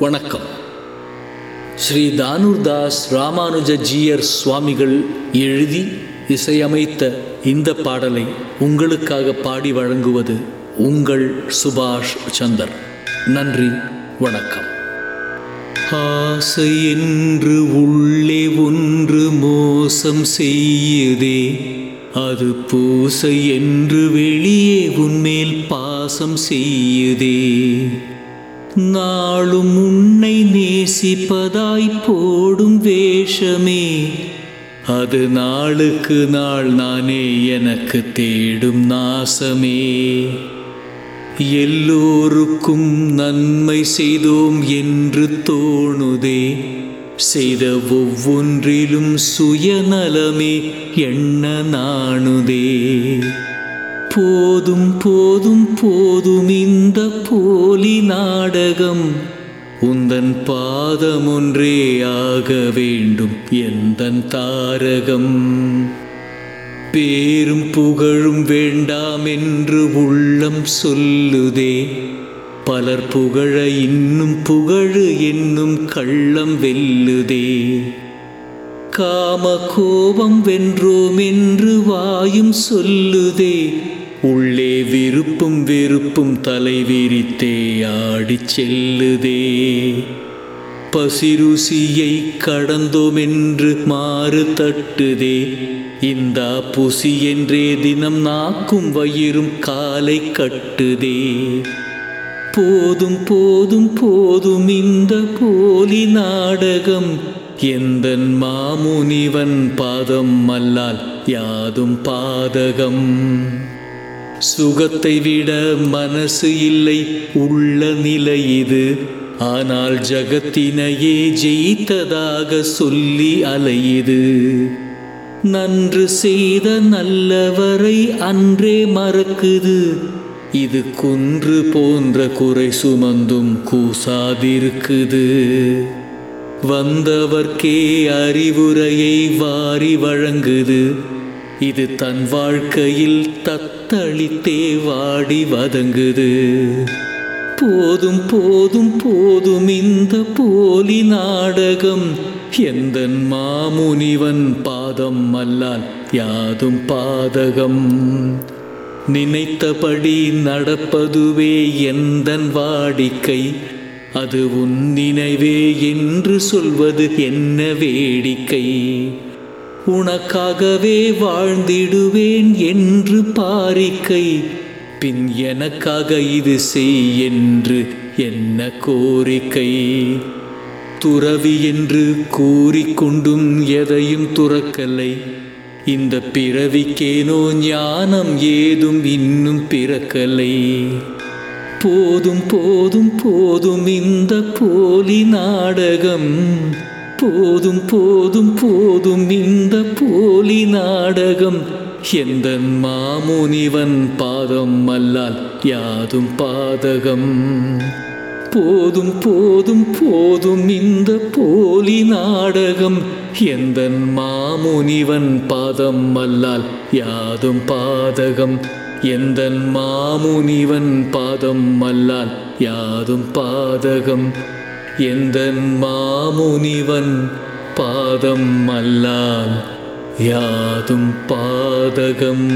வணக்கம். ஸ்ரீ தானுர்தாஸ் ராமானுஜ ஜீயர் சுவாமிகள் எழுதி இசையமைத்த இந்த பாடலை உங்களுக்காக பாடி வழங்குவது உங்கள் சுபாஷ் சந்தர். நன்றி வணக்கம். ஆசை என்று உள்ளே ஒன்று மோசம் செய்யுதே அது பூசை என்று வெளியே உன்மேல் பாசம் செய்யுதே. நாளும் உன்னை நேசிப்பதாய் போடும் வேஷமே. அது நாளுக்கு நாள் நானே எனக்கு தேடும் நாசமே. எல்லோருக்கும் நன்மை செய்தோம் என்று தோணுதே. செய்த ஒவ்வொன்றிலும் சுயநலமே எண்ண நாணுதே. போதும் போதும் போதும் இந்த போலி நாடகம். உந்தன் பாதம் ஒன்றே ஆக வேண்டும் எந்தன் தாரகம்? பேரும் புகழும் வேண்டாம் என்று உள்ளம் சொல்லுதே. பலர் புகழ இன்னும் புகழு என்னும் கள்ளம் வெல்லுதே. காம கோபம் வென்றோம் என்று வாயும் சொல்லுதே. உள்ளே விருப்பும் வெறுப்பும் தலைவிரித்தே ஆடிச் செல்லுதே. பசிருசியை கடந்தோமென்று மாறு தட்டுதே. இந்த புசி என்றே தினம் நாக்கும் வயிறும் காலை கட்டுதே. போதும் போதும் போதும் இந்த போலி நாடகம். எந்த மாமுனிவன் பாதம் அல்லால் யாதும் பாதகம். சுகத்தை விட மனசு இல்லை உள்ள நிலை இது. ஆனால் ஜகத்தினையே ஜெயித்ததாக சொல்லி அலையுது. நன்று செய்த நல்லவரை அன்றே மறக்குது. இது குன்று போன்ற குறை சுமந்தும் கூசாதிருக்குது. வந்தவர்க்கே அறிவுரையை வாரி வழங்குது. இது தன் வாழ்க்கையில் தத்தளித்தே வாடி வதங்குது. போதும் போதும் போதும் இந்த போலி நாடகம். எந்தன் மாமுனிவன் பாதம் அல்லால் யாதும் பாதகம். நினைத்தபடி நடப்பதுவே எந்தன் வாடிக்கை. அது உன் நினைவே என்று சொல்வது என்ன வேடிக்கை. உனக்காகவே வாழ்ந்திடுவேன் என்று பாரிக்கை. பின் எனக்காக இது செய் என்று என்ன கோரிக்கை. துறவி என்று கூறிக்கொண்டும் எதையும் துறக்கலை. இந்த பிறவிக்கேனோ ஞானம் ஏதும் இன்னும் பிறக்கலை. போதும் போதும் போதும் இந்த போலி நாடகம். போதும் போதும் போதும் இந்த போலி நாடகம். எந்த மாமுனிவன் பாதம் அல்லால் யாதும் பாதகம். போதும் போதும் போதும் இந்த போலி நாடகம். எந்த மாமுனிவன் பாதம் அல்லால் யாதும் பாதகம். எந்த மாமுனிவன் பாதம் அல்லால் யாதும் பாதகம். எந்த மாமுனிவன் பாதம் அல்லால் யாதும் பாதகம்?